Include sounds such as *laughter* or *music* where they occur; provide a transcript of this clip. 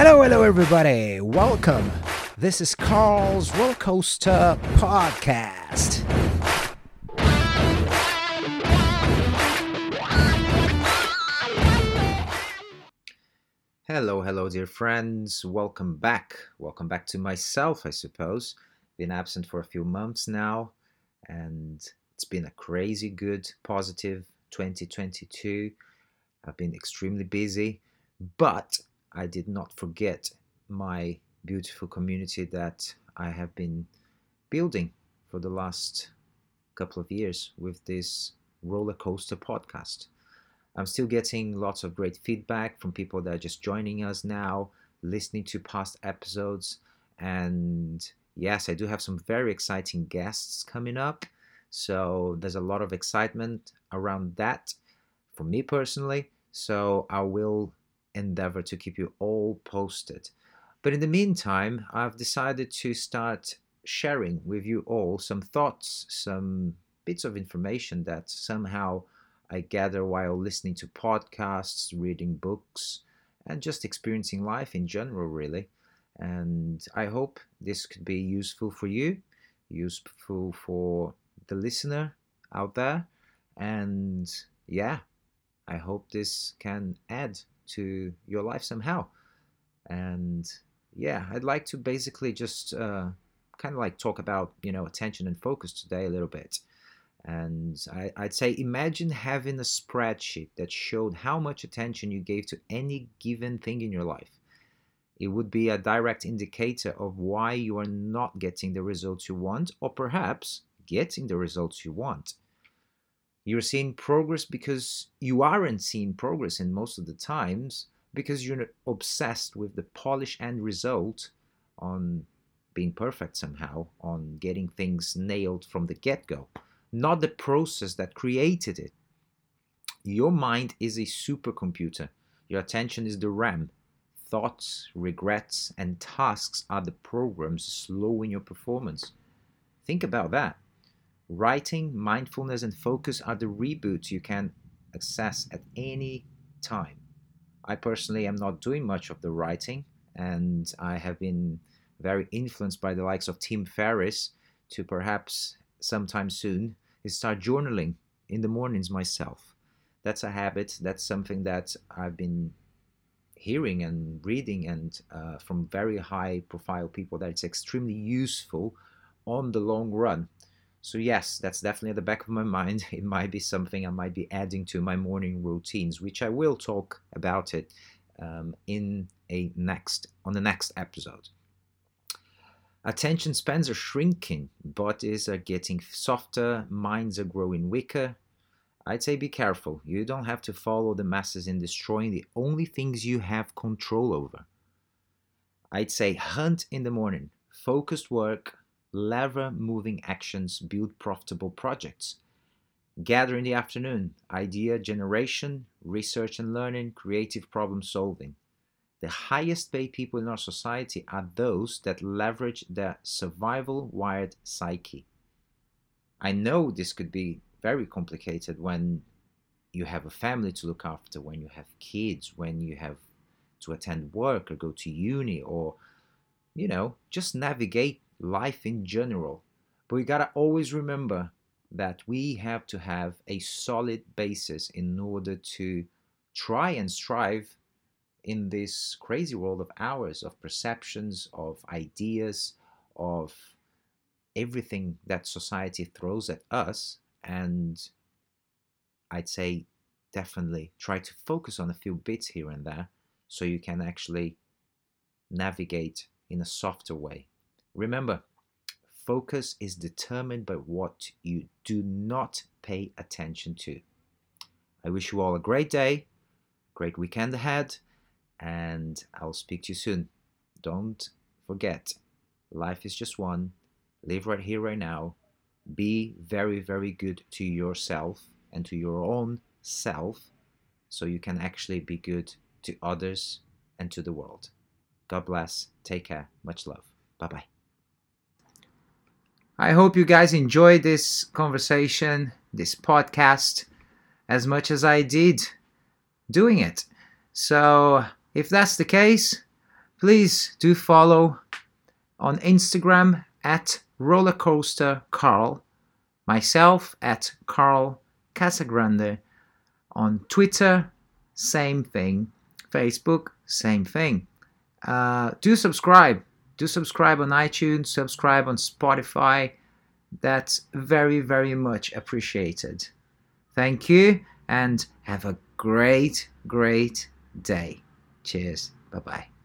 Hello, hello, everybody. Welcome. This is Carl's Roller Coaster Podcast. Hello, hello, dear friends. Welcome back. Welcome back to myself, I suppose. Been absent for a few months now, and it's been a crazy good, positive 2022. I've been extremely busy, but I did not forget my beautiful community that I have been building for the last couple of years with this roller coaster podcast. I'm still getting lots of great feedback from people that are just joining us now, listening to past episodes. And yes, I do have some very exciting guests coming up. So there's a lot of excitement around that for me personally. So I will endeavor to keep you all posted. But in the meantime, I've decided to start sharing with you all some thoughts, some bits of information that somehow I gather while listening to podcasts, reading books, and just experiencing life in general, really. And I hope this could be useful for you, useful for the listener out there. And yeah, I hope this can add to your life somehow. And yeah, I'd like to basically just uh, kind of like talk about, you know, attention and focus today a little bit. And I, would say, imagine having a spreadsheet that showed how much attention you gave to any given thing in your life. It would be a direct indicator of why you are not getting the results you want, or perhaps getting the results you want. You're seeing progress because you aren't seeing progress in most of the times because you're obsessed with the polish end result on being perfect somehow, on getting things nailed from the get go not the process that created it. Your mind is a supercomputer. Your attention is the RAM. Thoughts, regrets, and tasks are the programs slowing your performance. Think about that. Writing, mindfulness, and focus are the reboots you can access at any time. I personally am not doing much of the writing, and I have been very influenced by the likes of Tim Ferriss to perhaps sometime soon start journaling in the mornings myself. That's a habit. That's something that I've been hearing and reading and uh, from very high profile people that it's extremely useful on the long run. So yes, that's definitely at the back of my mind. *laughs* It might be something I might be adding to my morning routines, which I will talk about it um, in a next on the next episode. Attention spans are shrinking, bodies are getting softer, minds are growing weaker. I'd say be careful. You don't have to follow the masses in destroying the only things you have control over. I'd say hunt in the morning, focused work, lever moving actions build profitable projects. Gather in the afternoon, idea generation, research and learning, creative problem solving. The highest paid people in our society are those that leverage their survival wired psyche. I know this could be very complicated when you have a family to look after, when you have kids, when you have to attend work or go to uni or, you know, just navigate life in general. But we gotta always remember that we have to have a solid basis in order to try and strive in this crazy world of ours, of perceptions, of ideas, of everything that society throws at us. And I'd say definitely try to focus on a few bits here and there so you can actually navigate in a softer way. Remember, focus is determined by what you do not pay attention to. I wish you all a great day, great weekend ahead, and I'll speak to you soon. Don't forget, life is just one. Live right here, right now. Be very, very good to yourself and to your own self so you can actually be good to others and to the world. God bless. Take care. Much love. Bye bye. I hope you guys enjoyed this conversation, this podcast, as much as I did doing it. So, if that's the case, Please do follow on Instagram at rollercoaster Carl, myself at Carl Casagrande, on Twitter, same thing, Facebook, same thing. Uh, do subscribe. Do subscribe on iTunes, subscribe on Spotify. That's very, very much appreciated. Thank you and have a great, great day. Cheers. Bye bye.